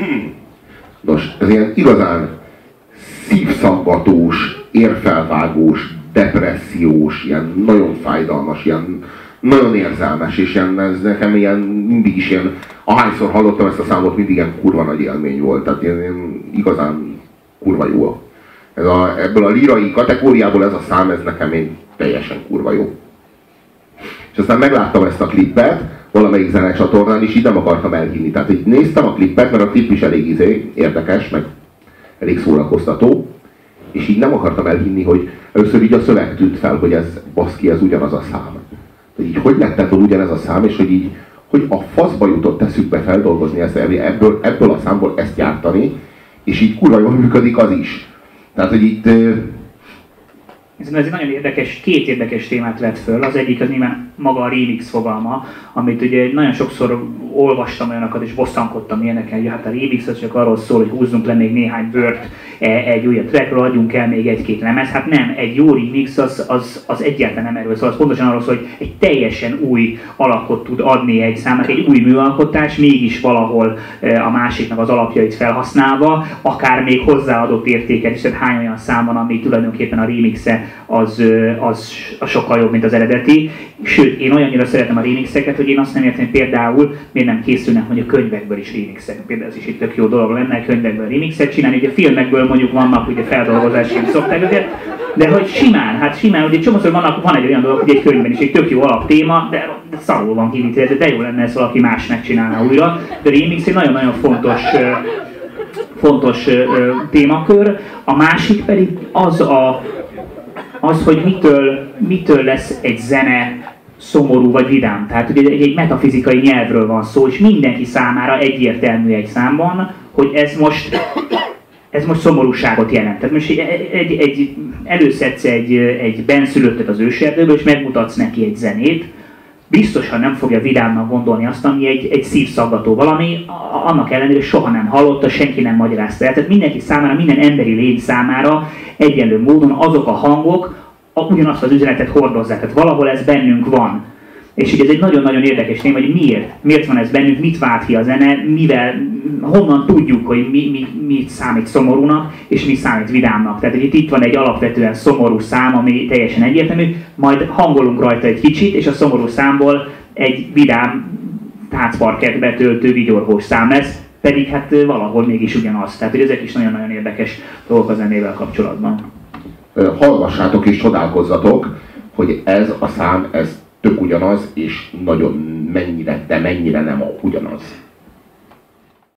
Nos, ez ilyen igazán szívszaggatós, érfelvágós, depressziós, ilyen nagyon fájdalmas, ilyen nagyon érzelmes, és ilyen, ez nekem ilyen, mindig is ilyen, ahányszor hallottam ezt a számot, mindig ilyen kurva nagy élmény volt. Tehát ilyen, ilyen igazán kurva jó. Ez a, ebből a lírai kategóriából ez a szám, ez nekem én teljesen kurva jó. És aztán megláttam ezt a klippet, valamelyik zenecsatornán, és így nem akartam elhinni. Tehát így néztem a klippet, mert a klip is elég izé, érdekes, meg elég szórakoztató, és így nem akartam elhinni, hogy először így a szöveg tűnt fel, hogy ez baszki, ez ugyanaz a szám. Hogy így hogy lett ebből ugyanez a szám, és hogy így, hogy a faszba jutott eszükbe feldolgozni ezt, ebből, ebből a számból ezt gyártani, és így kurva jól működik az is. Tehát, hogy itt ez egy nagyon érdekes, két érdekes témát vett föl. Az egyik az nyilván maga a remix fogalma, amit ugye nagyon sokszor olvastam olyanokat, és bosszankodtam ilyeneken, hogy hát a remix az csak arról szól, hogy húzzunk le még néhány bört egy újabb trackről, adjunk el még egy-két lemez. Hát nem, egy jó remix az, az, az egyáltalán nem erről szól, az pontosan arról szól, hogy egy teljesen új alakot tud adni egy számnak, egy új műalkotás, mégis valahol e, a másiknak az alapjait felhasználva, akár még hozzáadott értéket is, tehát hány olyan szám van, ami tulajdonképpen a remixe az, az, az sokkal jobb, mint az eredeti. Sőt, én olyannyira szeretem a remixeket, hogy én azt nem értem, például miért nem készülnek mondjuk könyvekből is remixek. Például ez is egy tök jó dolog lenne, könyvekből remixet csinálni. Ugye filmekből mondjuk vannak ugye feldolgozási szokták őket, de hogy simán, hát simán, ugye csomószor vannak, van egy olyan dolog, hogy egy könyvben is egy tök jó alaptéma, de, de szarul van kivitelezve, de jó lenne, ezt valaki más megcsinálna újra. De remix egy nagyon-nagyon fontos fontos témakör. A másik pedig az a az, hogy mitől, mitől lesz egy zene szomorú vagy vidám. Tehát ugye egy, egy metafizikai nyelvről van szó, és mindenki számára egyértelmű egy számban, hogy ez most ez most szomorúságot jelent. Tehát most egy, egy, egy, előszedsz egy, egy benszülöttet az őserdőből, és megmutatsz neki egy zenét, biztosan nem fogja vidámnak gondolni azt, ami egy, egy szívszaggató valami, annak ellenére soha nem hallotta, senki nem magyarázta el. Tehát mindenki számára, minden emberi lény számára egyenlő módon azok a hangok a, ugyanazt az üzenetet hordozzák. Tehát valahol ez bennünk van. És ugye ez egy nagyon-nagyon érdekes téma, hogy miért? Miért van ez bennünk, mit vált ki a zene, mivel, honnan tudjuk, hogy mi, mi, mit számít szomorúnak, és mi számít vidámnak. Tehát hogy itt van egy alapvetően szomorú szám, ami teljesen egyértelmű, majd hangolunk rajta egy kicsit, és a szomorú számból egy vidám táncparket betöltő vigyorgós szám lesz, pedig hát valahol mégis ugyanaz. Tehát hogy ezek is nagyon-nagyon érdekes dolgok a zenével kapcsolatban. Hallgassátok és csodálkozzatok, hogy ez a szám, ez tök ugyanaz, és nagyon mennyire, de mennyire nem ugyanaz.